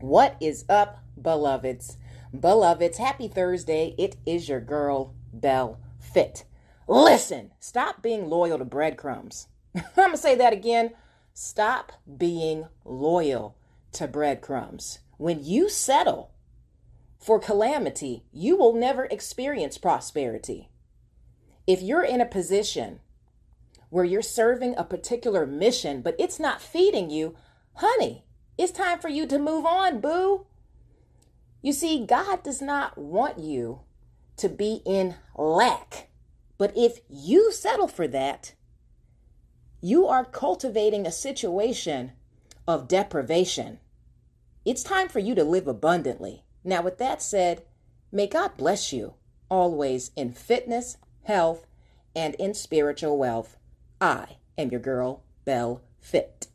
What is up, beloveds? Beloveds, happy Thursday. It is your girl, Belle Fit. Listen, stop being loyal to breadcrumbs. I'm going to say that again. Stop being loyal to breadcrumbs. When you settle for calamity, you will never experience prosperity. If you're in a position where you're serving a particular mission, but it's not feeding you, honey, it's time for you to move on, boo. You see, God does not want you to be in lack. But if you settle for that, you are cultivating a situation of deprivation. It's time for you to live abundantly. Now, with that said, may God bless you always in fitness, health, and in spiritual wealth. I am your girl, Belle Fit.